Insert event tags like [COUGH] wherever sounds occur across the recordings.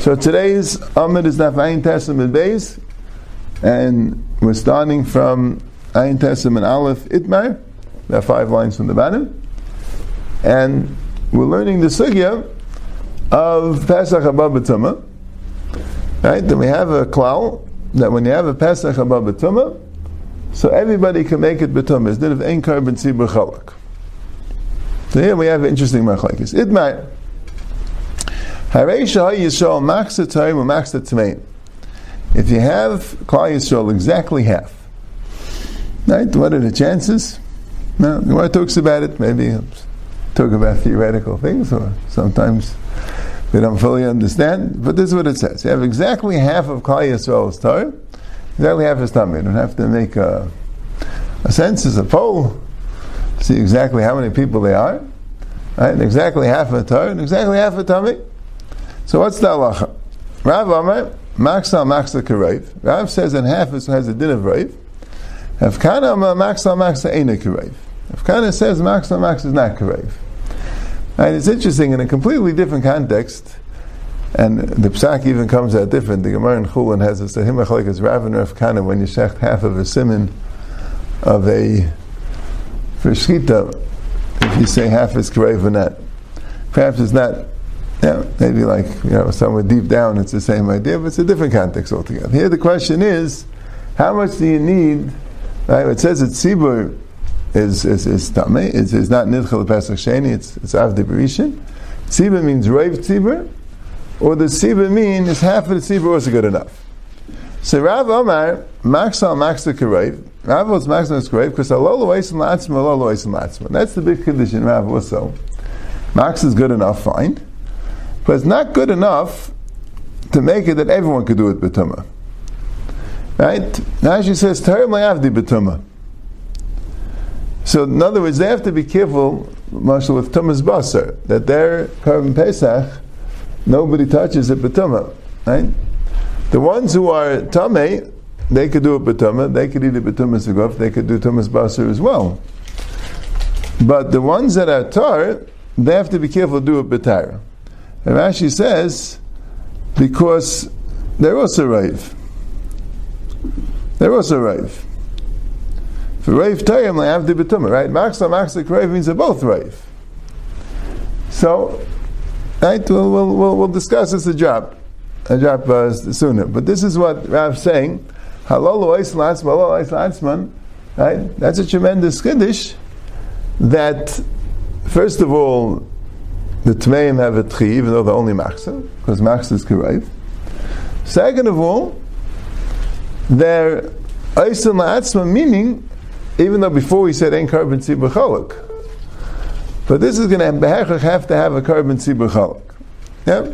So today's Amid is Daf Ayin Tes Amud Beis, and we're starting from Ayin Tes Amud Aleph Itmar, there are five lines from the bottom, and we're learning the sugya of Pesach Haba. Right? Then we have a klal that when you have a Pesach Haba so everybody can make it B'Tumah instead of Ein Karbon Tzibur Chalak. So here we have interesting machlekes. Itmar. Hareisha Yisrael Maxat Tarim Maxat Tmein. If you have Klal Yisrael exactly half, right? What are the chances? No, the Gemara talks about it. Maybe talk about theoretical things, or sometimes we don't fully understand. But this is what it says: you have exactly half of Klal Yisrael's Torah, exactly half is Tamid. You don't have to make a, a census, a poll, see exactly how many people they are. Right? And exactly half of Torah, and exactly half of Tamid. So what's the halacha? Rav Amar, Maxal Maxal Karev. Rav says that half is, has a din of Rav. Avkana Amar Maxal Maxal Eina Karev. Avkana says Maxal Maxal is not Karev. And it's interesting in a completely different context, and the psak even comes out different. The Gemara in Chulin has a sahimach like as Rav and Rav Kana when you shecht half of a simon of a for shkita, if you say half is karev or not. Perhaps it's not maybe like, you know, somewhere deep down it's the same idea, but it's a different context altogether. Here the question is, how much do you need, right? It says that Tzibur is, is, is Tameh, it's, it's not Nidchel Pesach Sheni, it's, it's Avdi Berishin. Tzibur means Rave Tzibur, or the Tzibur mean is half of the Tzibur also good enough. So Rav Omar, Maxal Maxal Rav was Maxal Karev, because Alolo Eisim Latzma, Alolo Eisim Latzma. That's the big condition Rav also. Max is good enough, fine. But it's not good enough to make it that everyone could do it betuma. Right? Now she says, Tarim Avdi betuma. So in other words, they have to be careful, Marshall, with Tumas Basar, that their carbon Pesach, nobody touches it betuma. Right? The ones who are Tame, they could do it betuma, they could eat it betumas aguf, they could do Tumas Basar as well. But the ones that are tar, they have to be careful to do it betar. And Rashi says, because they're also rave. They're also rave. For rave tayim, the betuma, right? Maxla, maxla, rave means they're both rave. So, right, we'll, we'll, we'll, discuss this a job, a job uh, sooner. But this is what Rav's saying. Right? That's a tremendous kiddush that, first of all, the Tmeim have a Tchi, even though they're only Machsa, because Machsa is Kirayv. Second of all, they're Eisim La'atzma, meaning, even though before we said Ein Karbon Tzibur Chalak, but this is going to have to have a Karbon Tzibur Chalak. Yeah?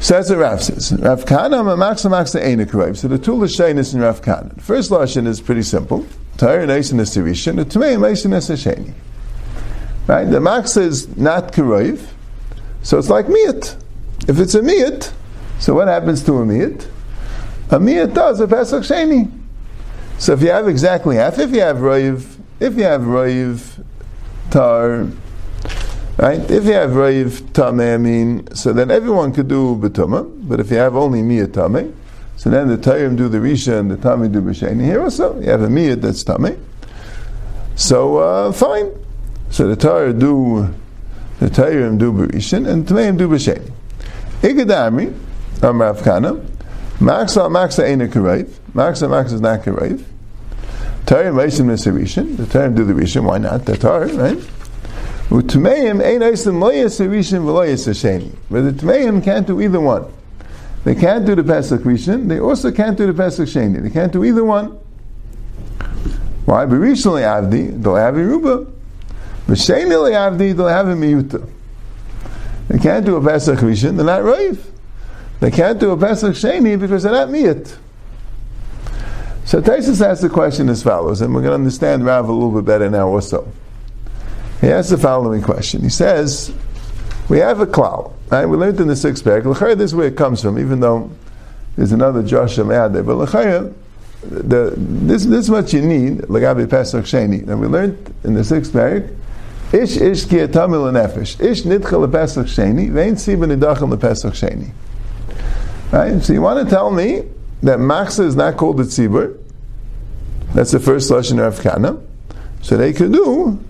So that's what Rav says. Rav Kana, Machsa Machsa Ein Kirayv. So the two Lashanis in Rav Kana. The first Lashon is pretty simple. Tair and is Tirishan, the Tmeim Eisim is Hasheni. Right? The max is not karoiv, so it's like miyat. If it's a miyat, so what happens to a miyat? A miyat does a pesach sheni. So if you have exactly half, if you have roiv, if you have roiv tar, right? If you have roiv tameh, I mean, so then everyone could do betuma. But if you have only miyat tameh, so then the Tayyim do the Risha and the Tameh do B'Sheni. Here also, you have a Miyat that's Tameh. So, uh, fine. So the Torah do the Torah do Berishin and Tmeim do Am Rav Kana, Maxla Maxla ain't a Karev, Maxla Maxla is not Karev. Torah Meishim Nesarishin, the Torah do the Rishin, why not? The Torah, right? But the Tmeim can't do either one. They can't do the Pesach Rishon, they also can't do the Pesach Sheni. They can't do either one. Why? Recently Avdi, they'll have a Ruba. V'sheini le'avdi they'll have a miyuta. They can't do a Pesach Rishon, they're not Rav. They can't do a Pesach Sheni because they're not miyut. So Tosfos asks the question as follows, and we're going to understand Rav a little bit better now also. He asks the following question. He says, we have a cloud, right? We learned in the sixth parak. this is where it comes from, even though there's another Joshua out there. But l'chayr, the, this, this is what you need, Lagabi Pesach Sheni. And we learned in the sixth parak Ish ish ki atamil nefesh. Ish nidcha lepesach sheni. Vein siba nidachel lepesach sheni. Right? So you want to tell me that machsa is not called a tzibur? That's the first lashon of Kana. So they could do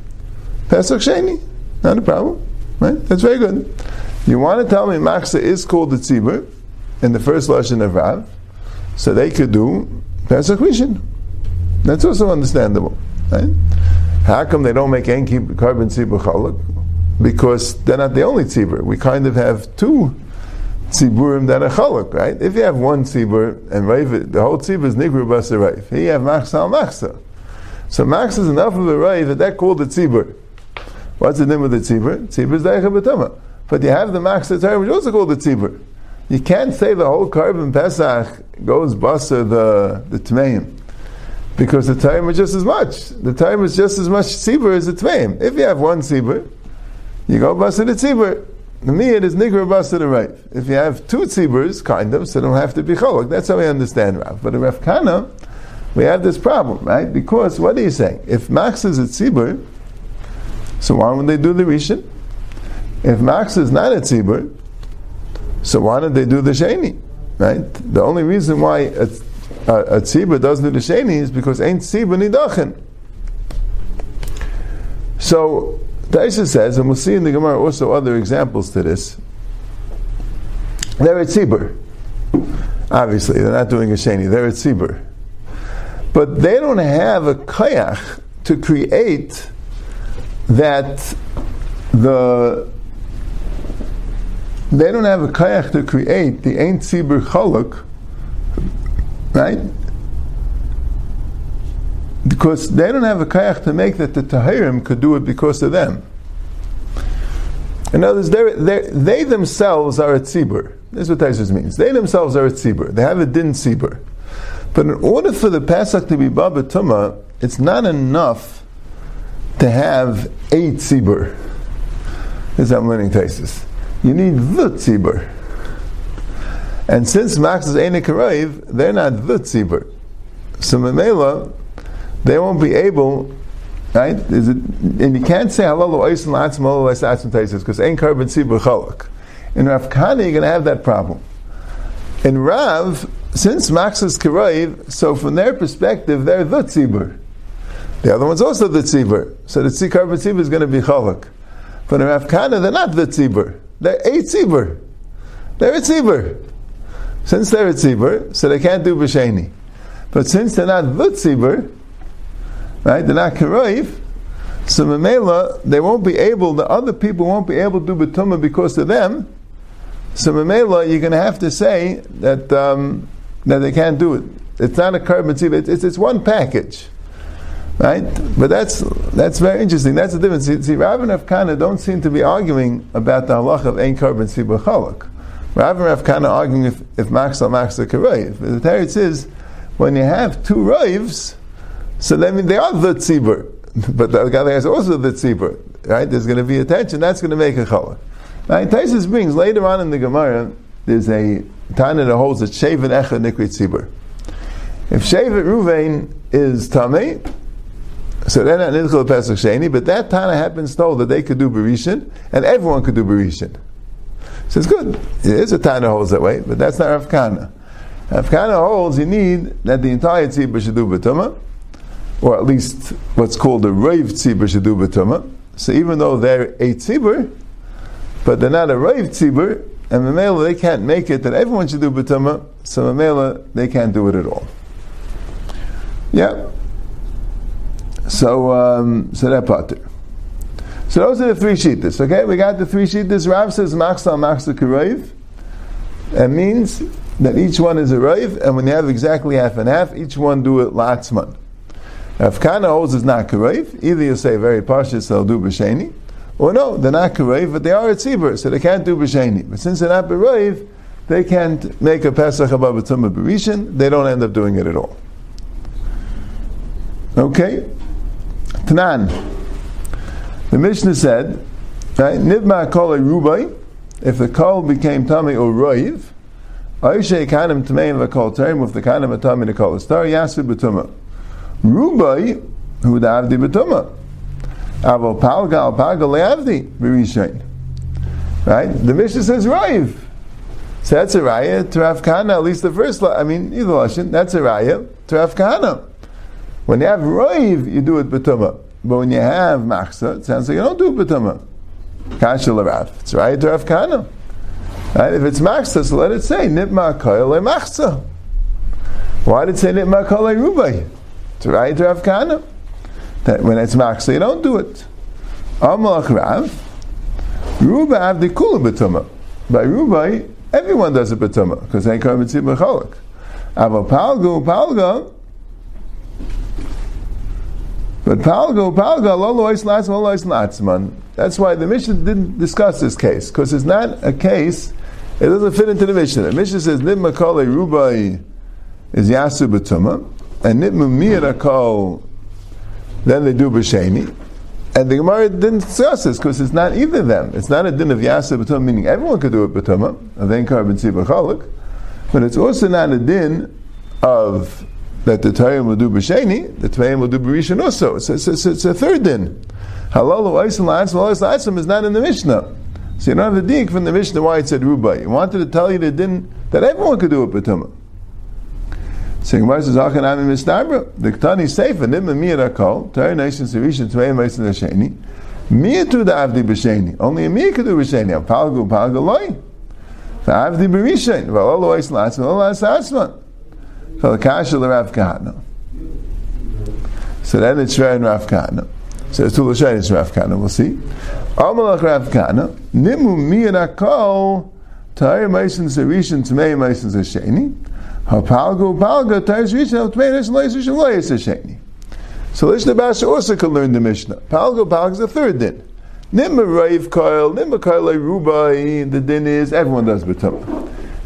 Pesach Sheni. Not a problem. Right? That's very good. You want to tell me Machsa is called the Tzibur in the first Lashon of Rav, so they could do Pesach Rishon. That's also understandable. Right? How come they don't make Ein Carbon Tzibur Chalak? Because they're not the only Tzibur. We kind of have two Tziburim that are Chalak, right? If you have one Tzibur and Rav, the whole Tzibur is Nigru Basa. Here you have Machsa al. So Machsa is enough of a Rav that they're called the Tzibur. What's the name of the tzibur? Tzibur is daicha b'tama. But you have the max Torah, which is also called the tzibur. You can't say the whole carbon pesach goes basa the the tmeim. Because the time is just as much. The time is just as much tzibur as the tmeim. If you have one tzibur, you go basa the tzibur. The miyad is nigra basa the right. If you have two tziburs, kind of, so they don't have to be cholok. That's how we understand Rav. But in Rav Kana, we have this problem, right? Because what are you saying? If max is a tzibur, so why would they do the Rishon? If Max is not a Tzibur, so why did they do the Sheni? Right? The only reason why a, a, a Tzibur doesn't do the Sheni is because ain't Tzibur Nidachin. So Taisha says, and we'll see in the Gemara also other examples to this. They're a Tzibur. Obviously, they're not doing a Sheni, they're a Tzibur. But they don't have a kayach to create that the they don't have a kayach to create the Ein Tzibur Chaluk, right? Because they don't have a kayach to make that the Tahirim could do it because of them. In other words, they're, they're, they themselves are a tzibur. This is what Tosfos means. They themselves are a tzibur. They have a din tzibur. But in order for the Pesach to be Baba Tumah, it's not enough to have a tzibur. This is I'm learning Tosfos. You need the tzibur. And since Max is Einik Karaiv, they're not the tzibur. So Mamela, they won't be able, right? It, and you can't say halal oisin latzim halal atzim Taisus because ain't carbon tzibur chalak. In Rav Kana, you're going to have that problem. In Rav, since Max is Karaiv, so from their perspective, they're the tzibur. The other one's also the tzibur. So the tzikar tzibur is going to be chalak. But in Rav Kana, they're not the tzibur. They're a tzibur. They're a tzibur. Since they're a tzibur, so they can't do b'sheni. But since they're not the tzibur, right, they're not karoiv, so Mamela, they won't be able, the other people won't be able to do betuma because of them. So Mamela, you're going to have to say that um, that they can't do it. It's not a carbon tzibur, it's, it's, it's one package. Right? But that's that's very interesting. That's the difference. See, see Rav and Rav Kana don't seem to be arguing about the halach of ein carbon tzibur chalak. Rav and Rav Kana arguing if, if max or max. The teretz is when you have two rives, so that means they are the tzibur. [LAUGHS] But the guy is also the tzibur. Right? There's going to be attention. That's going to make a chalak. Right? Tosfos brings later on in the Gemara. There's a Tana that holds that Shevet Echad Nikri Tzibur. If Shevet Ruvain is Tameh, so they're not Nidchel Pesach Sheni, but that Tana had been told that they could do Berishin, and everyone could do Berishin. So it's good. It is a Tana holds that way, but that's not Rav Kana. Rav Kana holds you need that the entire Tzibur should do Batuma, or at least what's called the Rave Tzibur should do Batuma. So even though they're a Tzibur, but they're not a Rave Tzibur, and the Mamela they can't make it that everyone should do Batuma, so the Mamela they can't do it at all. Yeah. So, um, so that pater. So those are the three shittas. Okay, we got the three shittas. Rav says machsa machsa kareiv. It means that each one is a raiv, and when you have exactly half and half, each one do it latzman. If kana holds is not kareiv, either you say very partial, so they'll do b'sheni, or no, they're not kareiv, but they are a tzibur, so they can't do b'sheni. But since they're not beraiv, they can't make a pesach above a tumah berishin. They don't end up doing it at all. Okay. Tanan. The Mishnah said, right, Nidma kol rubai, if the kol became tummy or roiv, Aisha kanim tamein v'kol terim, if the kanim atami the kol star yasid b'tumah. Rubai, who davdi b'tumah. Avo palga al palga leavdi b'rishain. Right? The Mishnah says Raiv. So that's a raya to Rav at least the first, I mean, either Lashon, that's a raya to Rav. When you have Raiv, you do it Batuma. But when you have Machsa, it sounds like you don't do it Batuma. Kasha Rav. It's right to Rav Kahana. Right? If it's Machsa, so let it say, Nitma Koyle Machsa. Why did it say Nitma Koyle Rubai? It's raya to Rav Kahana. That when it's Machsa, you don't do it. Amalach Rav. Ruba have the kula betuma. By rubai, everyone does a betuma because they come mitzvah b'cholak. Ava palgu palga. But palga lo lois latzman lo lois latzman. That's why the Mishnah didn't discuss this case because it's not a case. It doesn't fit into the Mishnah. The Mishnah says nidma kol rubai is yasu betuma, and nidma miyad then they do b'sheni. And the Gemara didn't discuss this because it's not either of them. It's not a din of yasa b'tum, meaning everyone could do it b'tuma, of enkar b'tzibachalik, but it's also not a din of that the Torah will do b'sheni, the Torah will do b'rishon also. It's, it's, it's, it's a third din. Halalu oisim la'atzim, la'atzim is not in the Mishnah. So you don't have the dig from the Mishnah why it said rubai. You wanted to tell you the din that everyone could do it b'tuma. So Gemara says, "Achan ami mistabra." The Ktani Seifa nimma miyad akol Torah nation serisha tvei meisin l'sheni. Miyad tu da avdi b'sheni. Only a miyad could do b'sheni. Am palgu palgu loy. Avdi b'rishain. V'alo loy slatzman. V'alo loy slatzman. V'lakasha l'rav kahana. So then it's Shver and Rav Kahana. So it's Tulashay it's Rav Kahana. We'll see. Amalach Rav Kahana. Nimu miyad akol Torah meisin serisha tvei meisin l'sheni. Hapalgo palga rishon tmeinis leiser shaloyis hasheni. So Lishna Basha also can learn the Mishnah. Palgo palga is the third din. Nimma raiv koil, nimma koil rubai. The din is everyone does betuma.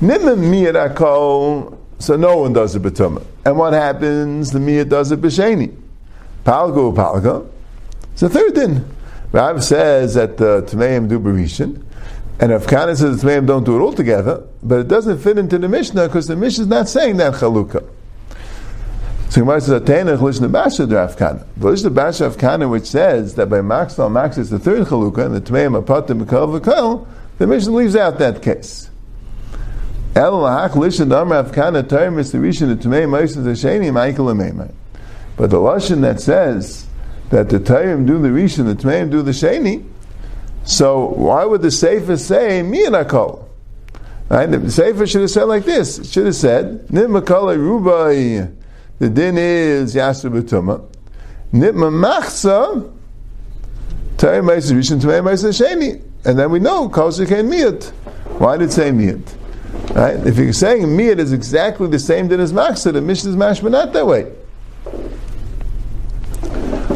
Nimma miyad akol, so no one does a betuma. And what happens? The miyad does it b'sheni. Palgo palga. It's the third din. Rav says that the Tmeim do berishin. And if Kana says the Tmeim don't do it all together, but it doesn't fit into the Mishnah because the Mishnah is not saying that chalukah. So Gemara says, "Atena chalishna basha draft kana." The chalishna basha of kana, which says that by maxal max is the third chalukah, and the tmeim apatim b'kol v'kol, the Mishnah leaves out that case. But the lashon that says that the Tayyim do the rishon, the tmeim do the sheni, so why would the Sefer say me and Akol? Right? The Sefer should have said like this. It should have said Nitma Kala Rubai. The din is Yasser B'tuma. Nitma Machsa. Tay Meiser Rishon Tamei Meiser Sheni. And then we know Kosher came Miyat. Why did it say Miyat? Right? If you're saying Miyat is exactly the same din as Machsa, the Mishnah is mashma not that way.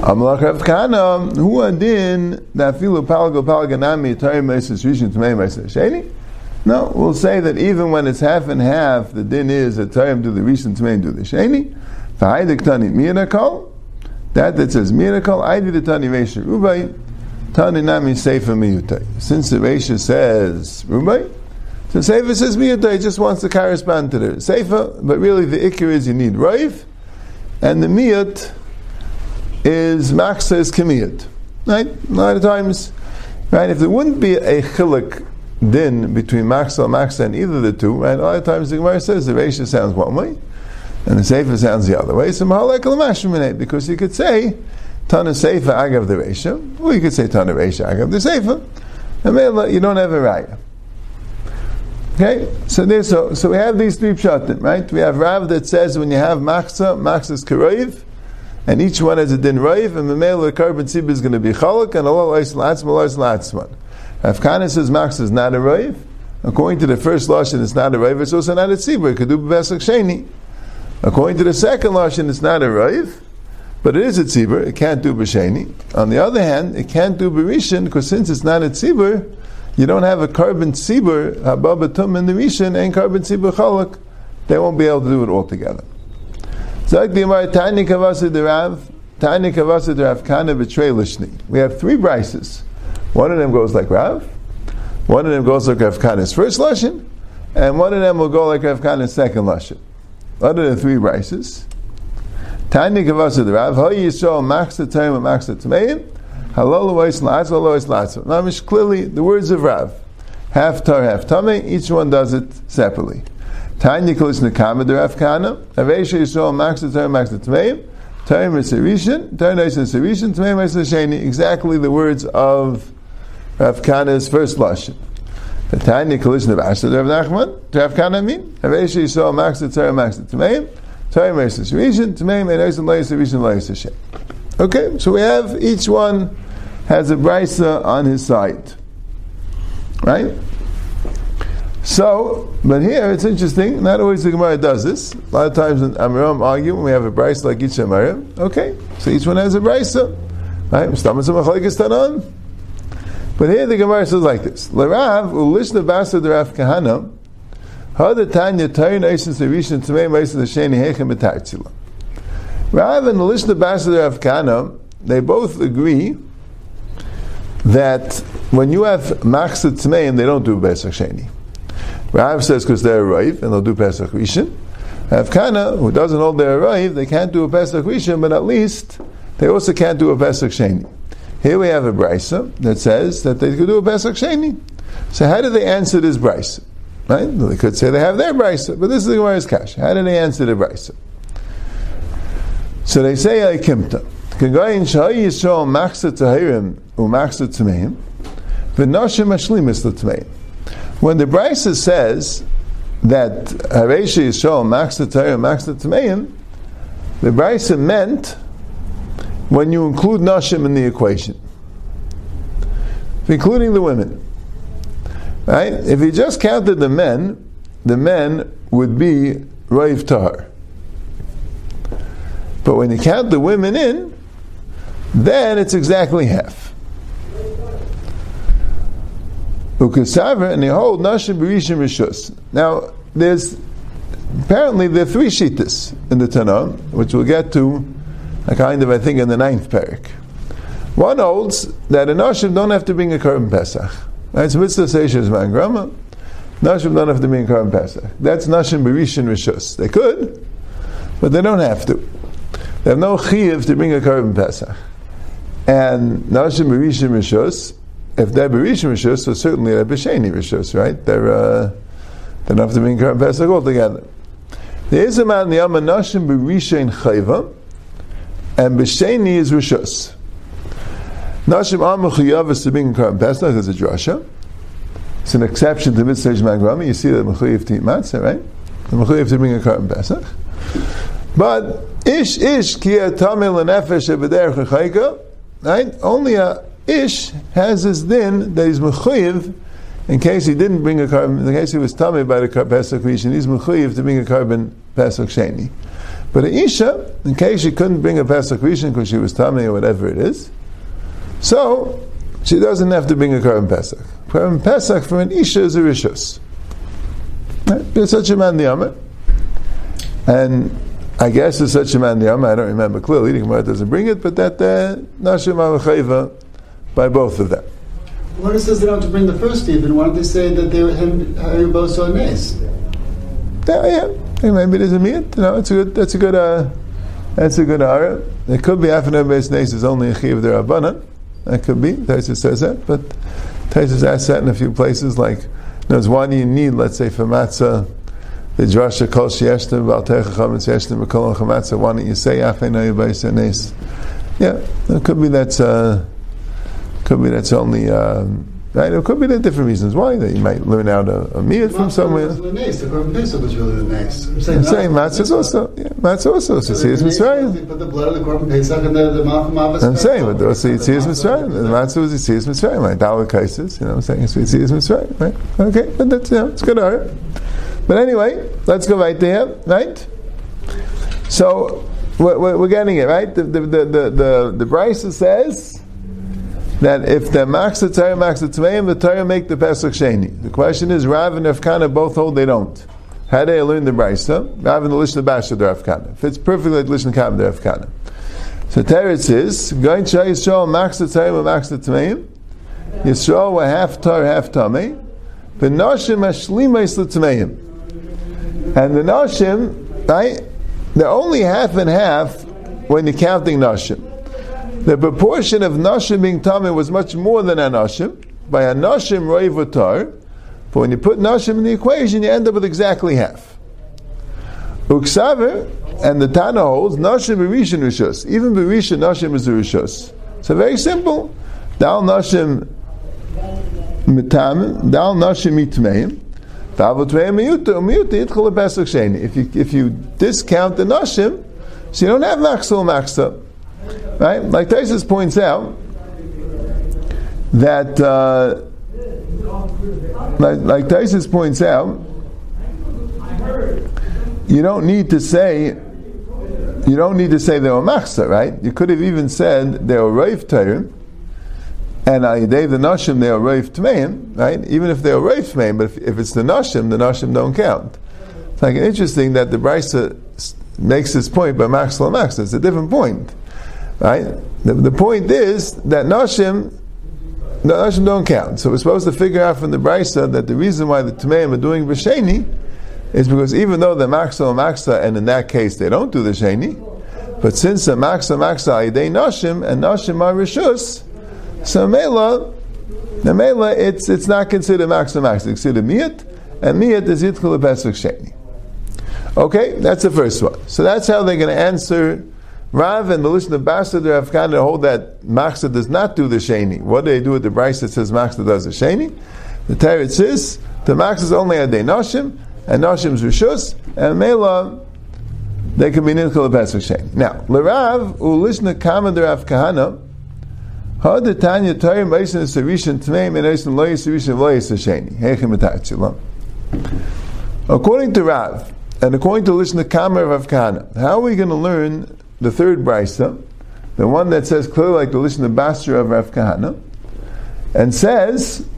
Amalach Rav Kana, who adin that filu palgo palganami tayim meises rishon tmei sheni? No, we'll say that even when it's half and half, the din is tayim do the rishon tmei do the sheni. V'haidik tani miyanakol. That that says miyanakol, I do the tani reisha rubai. Tani nami seifa miyutay. Since the reisha says rubai, so seifa says miyutay just wants to correspond to the seifa, but really the ikir is you need raiv, and the miyut is Max says Kamiyat. Right? A lot of times, right? If there wouldn't be a chilik din between Maxa and Maxa and either of the two, right? A lot of times the Gemara says the Reisha sounds one way, and the Sefer sounds the other way. So Mahalek Lamashminate, because you could say Tana Sefer Agav the Reisha, or you could say Tana Reisha Agav the Sefer, and you don't have a raya. Okay, so there, so so we have these three pshatim, right? We have Rav that says when you have Maxa, Maxa is Karoiv, and each one has a din raiv, and the male the carbon tzib is going to be chalak, and Allah is latzman, Allah is latzman. Afghanis says max is not a raiv. According to the first lashon, it's not a raiv. It's also not a tzibur. It could do besak sheni. According to the second lashon, it's not a raiv, but it is a tzibur. It can't do b'sheni. On the other hand, it can't do b'rishon because since it's not a tzibur, you don't have a carbon tzibur hababatum in the rishon and carbon tzibur chalak. They won't be able to do it altogether. We have three brises. One of them goes like Rav, one of them goes like Rav Kana's first Lashon, and one of them will go like Rav Kana's second Lashon. Are the three brises? Tani Kavasa Rav, Ho Yisrael Max the Taim and Max the Tameim, Mamish clearly the words of Rav. Half tar, half tame. Each one does it separately. Tanya kolis nekama der Rav Kana. Avesha Yisrael max the tar max the tmeim. Tar miserishin. Tar nice miserishin. Tmeim nice sheni. Exactly the words of Rav Kana's first lashon. The Tanya kolis nevasha der Rav Nachman. Rav Kana mean. Avesha Yisrael max the tar max the tmeim. Tar nice miserishin. Tmeim lois miserishin lois sheni. Okay, so we have each one has a brisa on his side, right? So, but here it's interesting. Not always the Gemara does this. A lot of times in Amiram argue when we have a brisa like each Gemara. Okay, so each one has a brisa, right? But here the Gemara says like this: Larav ulishna basa derav kahana. Hada tanya tayin eisin serishin hechem betartzila. Rav and the Basar of Kana, they both agree that when you have Machzat Tmeim, they don't do Pesach Sheni. Rav says because they're Rav and they'll do Pesach Rishon. Rav Kana, who doesn't hold their Rav, they can't do a Pesach Rishon, but at least they also can't do a Pesach Sheni. Here we have a brisa that says that they could do a Pesach Sheni. So how do they answer this brisa? Right? They could say they have their brisa, but this is the Gemara's cash. How do they answer the brisa? So they say I kimta. Kagayin shayi yisrael machzat tahirim umachzat tmeim v'noshim ashlimis l'tmeim. When the Brisa says that Haresha Yisrael machzat tahirim machzat tmeim, the Brisa meant when you include nashim in the equation, including the women. Right? If you just counted the men, the men would be Raif Tahar. But when you count the women in, then it's exactly half. And they hold Nashim Berishim Rishus. Now, there's apparently there are three shittas in the Tanah, which we'll get to, a kind of I think in the ninth parak. One holds that a Nashim don't have to bring a Korban Pesach. So Mitzvah Seishes Mangrama. Nashim don't have to bring a Korban Pesach. That's Nashim Berishim Rishus. They could, but they don't have to. They have no chiv to bring a korban pesach. And nashim berishim rishos, if they're berishim rishos, so certainly they're b'sheni rishos, right? They're uh, they don't have to bring korban pesach altogether. There is a man the Yama nashim berishin chayva, and b'sheni is rishos. Nashim am is to bring korban pesach as a drasha. It's an exception to mitzvah magrami. You see that mechuyev to eat matzah, right? The mechuyev to bring a korban pesach. But ish ish ki tamil eveder chayka, right? Only a ish has his din that he's mechuyev in case he didn't bring a korban, in case he was tummy by the pesach rishon, he's mechuyev to bring a korban pesach sheni. But a isha, in case she couldn't bring a pesach rishon because she was tummy or whatever it is, so she doesn't have to bring a korban pesach. Korban pesach for an isha is a rishus. Right? such a man the and I guess it's such a man the I don't remember clearly. The Gemara doesn't bring it, but that uh, Nashim uh, by both of them. What it says they don't have to bring the first even? Why don't they say that they were him both so nice? Yeah, yeah. Maybe there's a meat. You know, it's a good. That's a good. Uh, that's a good ara. It could be Beis Nes is only a chiv der Rabbanan. That could be. Taisa says that, but Taisa asked that in a few places. Like, knows why do you need, let's say, for matzah Why don't you say afei no nes? Yeah, it could be that's uh, could be that's only. Um, Right? It could be there different reasons why that you might learn out a, a meal from somewhere. The korban pesach was really nice. I'm saying, I'm saying matzah also. Yeah, matzah also. It's Mitzrayim. Put the blood of the korban pesach and the malcham I'm saying, but also it's Mitzrayim. The matzah was it's Mitzrayim. Like Dawa Kaisis, you know, I'm saying it's it's Mitzrayim. Right? Okay, but that's yeah, it's good. All right. But anyway, let's go right there, right? So we're, we're getting it, right? The the the the, the, the says that if the max the Torah the Tmeim, the Torah make the Pesach Sheni. The question is, Rav and Efkana both hold they don't. How do they learn the Brisa? Rav and the Lishna Basha the Efkana. Fits perfectly like Lishna Kam the Efkana. So Teretz is going to Yisrael max the Torah max the Tmeim. Yisrael were half Torah half Tamei. V'noshim hashlimais l'tmeim. And the Nashim, right, they're only half and half when you're counting Nashim. the proportion of Nashim being Tamim was much more than Anashim. By Anashim, Vatar. But when you put Nashim in the equation, you end up with exactly half. Uksaver, and the Tana holds, Nashim Berishin Rishus. Even Berishin, Nashim is a Rishus. So very simple. Dal Nashim Mitamim, Dal Nashim Mitmeim. If you if you discount the nashim, so you don't have maxil maxta, right? Like Tosfos points out that uh, like like Tosfos points out, you don't need to say you don't need to say they were machsa, right? You could have even said they were reif tayrim, and Ayidei the Nashim, they are Reif Tmeim, right? Even if they are Reif Tmeim, but if, if, it's the Nashim, the Nashim don't count. It's like interesting that the Brisa makes this point by Max Max. It's a different point, right? The, the point is that Nashim, the Nashim don't count. So we're supposed to figure out from the Brisa that the reason why the Tmeim are doing B'Sheni is because even though the Max Maxa, and in that case they don't do the Sheni, but since the Max Maxa Ayidei Nashim, and Nashim are Rishus, so Mela, the Mela, it's it's not considered max max. It's considered miyat, and miyat is yitchul pesach sheni. Okay, that's the first one. So that's how they're going to answer Rav and the of Bastard of kind of hold that Machsa does not do the Sheni. What do they do with the Bryce that says Machsa does the Sheni? The Teretz says the Machsa is only a day Noshim, and Noshim's Rishus, and Mela, they can be Nidchel Pesach Sheni. Now, Lerav, Rav Kahana, According to Rav, and according to listen to Kamer of Kana, how are we going to learn the third brisa, the one that says clearly like the listen to Basra of Rav Kahana, and says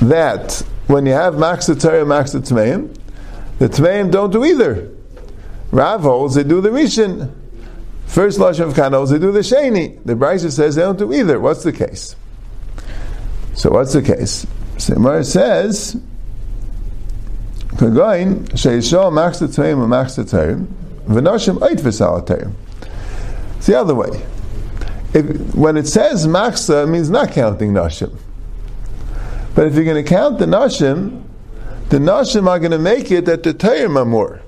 that when you have Maxa Torah, Maxa Tmeim, the Tmeim don't do either. Rav holds they do the Rishon. First lashon of kanos, they do the sheni. The Brisa says they don't do either. What's the case? So what's the case? Simar says, "Kagoin sheisho max the tayim and max the tayim, v'noshim oit v'sal It's the other way. If, when it says maxsa, it means not counting nashim. But if you're going to count the nashim, the nashim are going to make it that the tayim are more.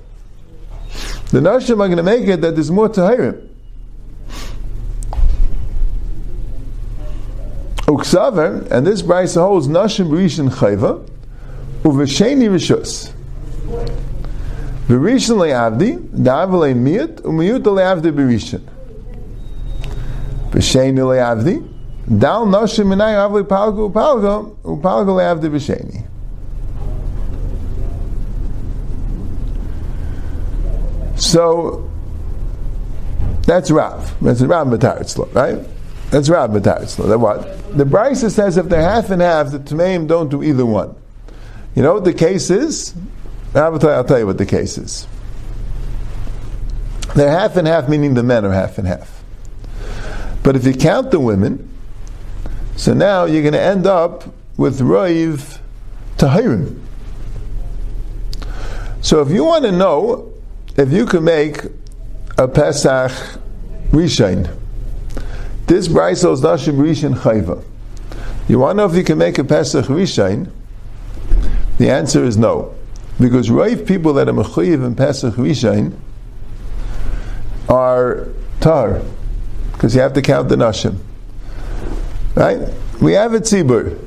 The nashim are going to make it that there's more tahirim. Uksaver, and this Bryce holds Nashim Rishon Chayva, Uvesheni Rishus. Berishon le'avdi, da'avale miyat, umiyut le'avdi berishon. B'sheni le'avdi, dal nashim minay avli palgo upalgo, upalgo le'avdi b'sheni. So, that's Rav. That's Rav Batarzla, right? That's Rav Batarzla. That what? the Brisa says if they're half and half, the Tmeim don't do either one. You know what the case is? I'll tell you what the case is. They're half and half, meaning the men are half and half. But if you count the women, so now you're going to end up with Raiv Tahirim. So if you want to know if you can make a Pesach Rishain, this brisa is nashim rishon chayva. You want to know if you can make a Pesach Rishain? The answer is no. Because right people that are mechuyev in Pesach Rishain are tar. Because you have to count the nashim. Right? We have a tzibur.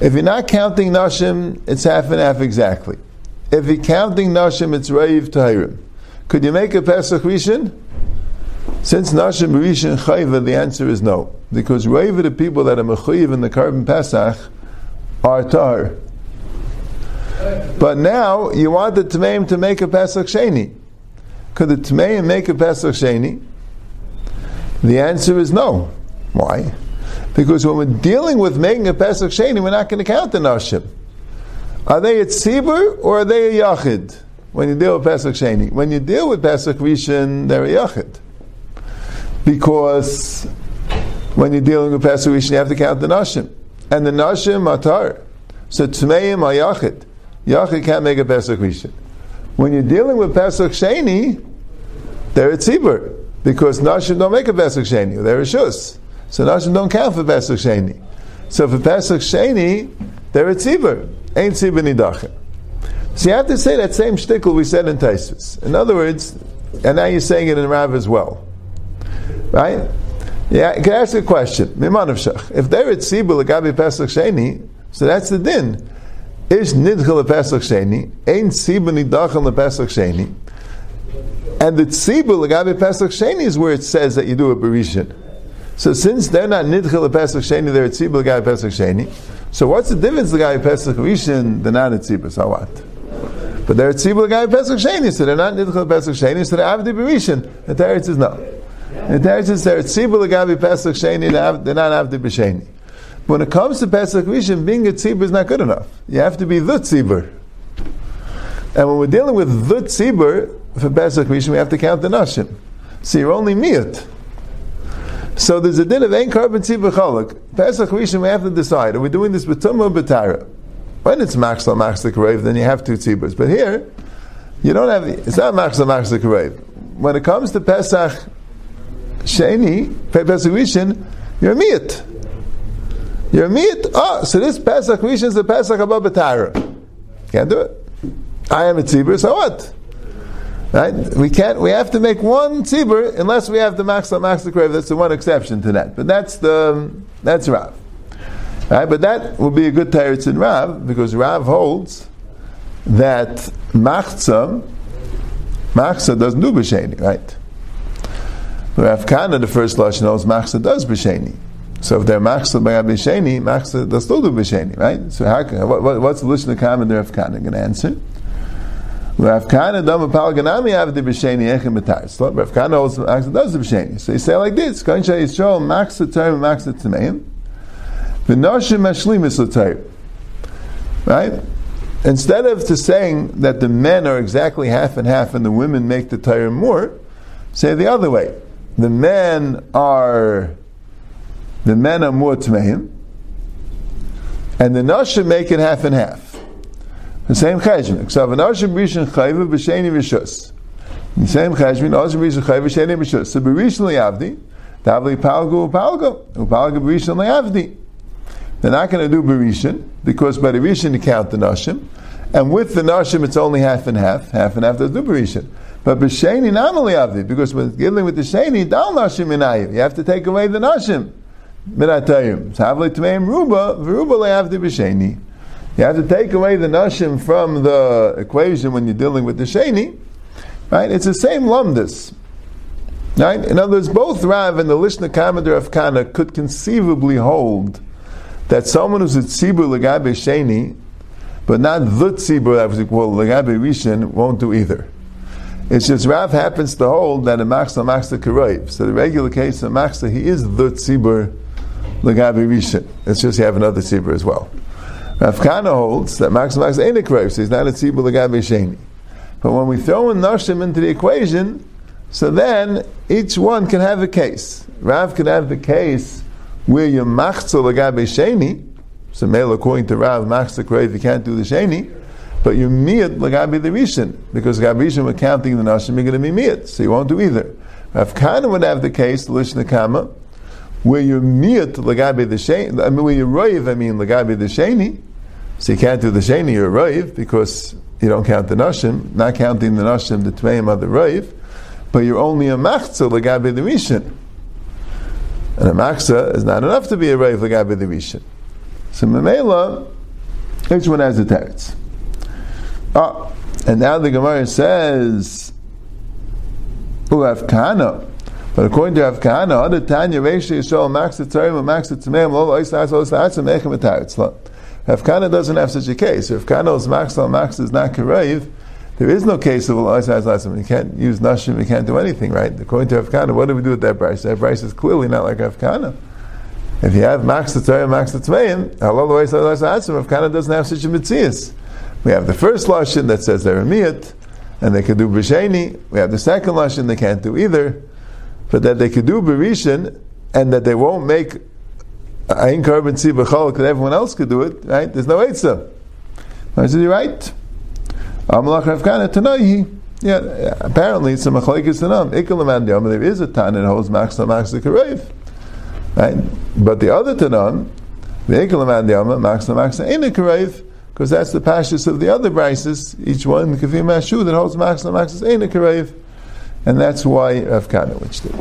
If you're not counting nashim, it's half and half exactly. If you're counting nashim, it's reiv tahirim. Could you make a Pesach Rishon? Since Nashim Rishon Chayva, the answer is no. Because Raiva, the people that are Mechuyiv in the Carbon Pesach, are Tar. But now, you want the Tmeim to make a Pesach Sheni. Could the Tmeim make a Pesach Sheni? The answer is no. Why? Because when we're dealing with making a Pesach Sheni, we're not going to count the Nashim. Are they a Tzibur or are they a Yachid? When you deal with Pesach Sheni. When you deal with Pesach Rishon, they're a Yachid because when you're dealing with Pesach you have to count the Nashim. And the Nashim are tar. So Tmeim are Yachid. Yachid can't make a Pesach Rishon. When you're dealing with Pesach Sheni, they're a Tzibur. Because Nashim don't make a Pesach Sheni. They're a Shus. So Nashim don't count for Pesach Sheni. So for Pesach Sheni, they're a tzibur. Ain't tzibur nidachim. So you have to say that same shtickle we said in Tosfos. In other words, and now you're saying it in Rav as well. Right? Yeah, you can ask a question. If they're at tzibur legabi Pesach Sheni, so that's the din. Ish nidchel Pesach Sheni, ain't tzibur nidachim Pesach Sheni. And the tzibur legabi Pesach Sheni is where it says that you do a berishin. So since they're not nidchel Pesach Sheni, they're at tzibur legabi Pesach Sheni. So what's the difference legabi Pesach Rishon? They're not at tzibur. So what? But they're at tzibur legabi Pesach Sheni, so they're not nidchel Pesach Sheni. So they're avdi berishin. The teretz is no. The teretz is they're at tzibur legabi Pesach Sheni. They're not avdi b'sheni. When it comes to Pesach Rishon, being a tzibur is not good enough. You have to be the tzibur. And when we're dealing with the tzibur for Pesach Rishon, we have to count the nashim. So you're only miyat. So there's a din of ein carbon tzibur chalak. Pesach Rishon, we have to decide: Are we doing this with tumah or b'tara? When it's maxla maxla karev, then you have two tziburs. But here, you don't have. It's not maxla maxla karev. When it comes to Pesach Sheni, Pesach Rishon, you're miyat. You're miyat. Oh, so this Pesach Rishon is the Pesach above b'tara. Can't do it. I am a tzibur, so what? Right? We can't. We have to make one tzibur unless we have the maxla maxla karev. That's the one exception to that. But that's the that's Rav. Right? But that will be a good teretz in Rav because Rav holds that machza machza doesn't do b'sheni, right? Rav Kana, the first lashon knows machza does b'sheni. So if they're machza by b'sheni, machza does still do b'sheni, right? So how, what, what, what's the lashon of comment Rav Kana going to answer? Rav Kana dam palganami avdi b'sheni echem b'tar. Rav Kana also actually does the b'sheni. So you say like this: Kain shay yisrael maxat term maxat tameim. V'noshim mashlimis l'tayr. Right. Instead of to saying that the men are exactly half and half and the women make the tire more, say the other way: the men are the men are more tmeim, and the noshim make it half and half. The same cheshbon. Except an Ashim Rishon Chayva b'Sheni Rishus. The same cheshbon, Ashim Rishon Chayva b'Sheni Rishus. So b'Rishon Liavdi, Davli Palgo Upalgo, Upalgo b'Rishon Liavdi. They're not going to do b'Rishon because by the Rishon you count the Nashim, and with the Nashim it's only half and half. Half and half does do b'Rishon. But b'Sheni not only Avdi because when dealing with the Sheni, Dal Nashim Minayu. You have to take away the Nashim. Minatayim. Tavli Tmeim Ruba, V'Ruba Leavdi b'Sheni. You have to take away the nashim from the equation when you're dealing with the sheni, right? It's the same lumdus, right? In other words, both Rav and the Lishna Commander of Kana could conceivably hold that someone who's a tzibur legabe sheni, but not the tzibur that was called legabe rishon, won't do either. It's just Rav happens to hold that a maxla maxla karoiv. So the regular case of maxla, he is the tzibur legabe rishon. It's just you have another tzibur as well. Rav Kana holds that Max Max ain't a so he's not a tzibur legabe sheni. But when we throw in Nashim into the equation, so then each one can have a case. Rav can have the case where you're machzor legabe sheni, so male according to Rav, machzor krave, you can't do the sheni, but you're miyat legabe the rishon, because legabe rishon we're counting the Nashim, you're going to be miyat, so you won't do either. Rav Kana would have the case, the Lishna Kama, where you're miyat legabe the sheni, I mean where you're roiv, I mean legabe the sheni, so you can't do the sheni or roiv because you don't count the nashim, not counting the nashim, the tmeim of the roiv, but you're only a machza legabe the rishon. And a machza is not enough to be a roiv legabe the rishon. So memela, each one has a teretz. Ah, and now the Gemara says, "U'af kana." But according to Avkana, other Tanya, Reishi Yisrael, Max Tzarim, Max Tzameim, Lo Oisas, Oisas, Mechem Etaritz. If Kana doesn't have such a case, Kana is max max is not Karaiv, there is no case of Elisai's Lasim. You can't use Nashim, you can't do anything, right? According to Afkana, what do we do with that price? That price is clearly not like Afkana. If you have Max Torah, Max the Tzmeim, Halal Elisai's Afkana doesn't have such a Mitzias. We have the first Lashon that says they're a Miyat, and they could do B'Sheni. We have the second Lashon they can't do either. But that they could do Berishin, and that they won't make Ain carbon si b'chol, because everyone else could do it, right? There's no eitzah. I said, you're right. Amalach Rav Tanoihi. Yeah, apparently it's a machlekes tanam. Ikal there is a tan that holds max max the. Right? But the other Tanam, the Ekelaman Yama, Maxla Maxla Ainakarev, because that's the pashas of the other brises, each one, the Kafim Mashu, that holds Maxla Maxla Ainakarev, and that's why Rav Kana which did.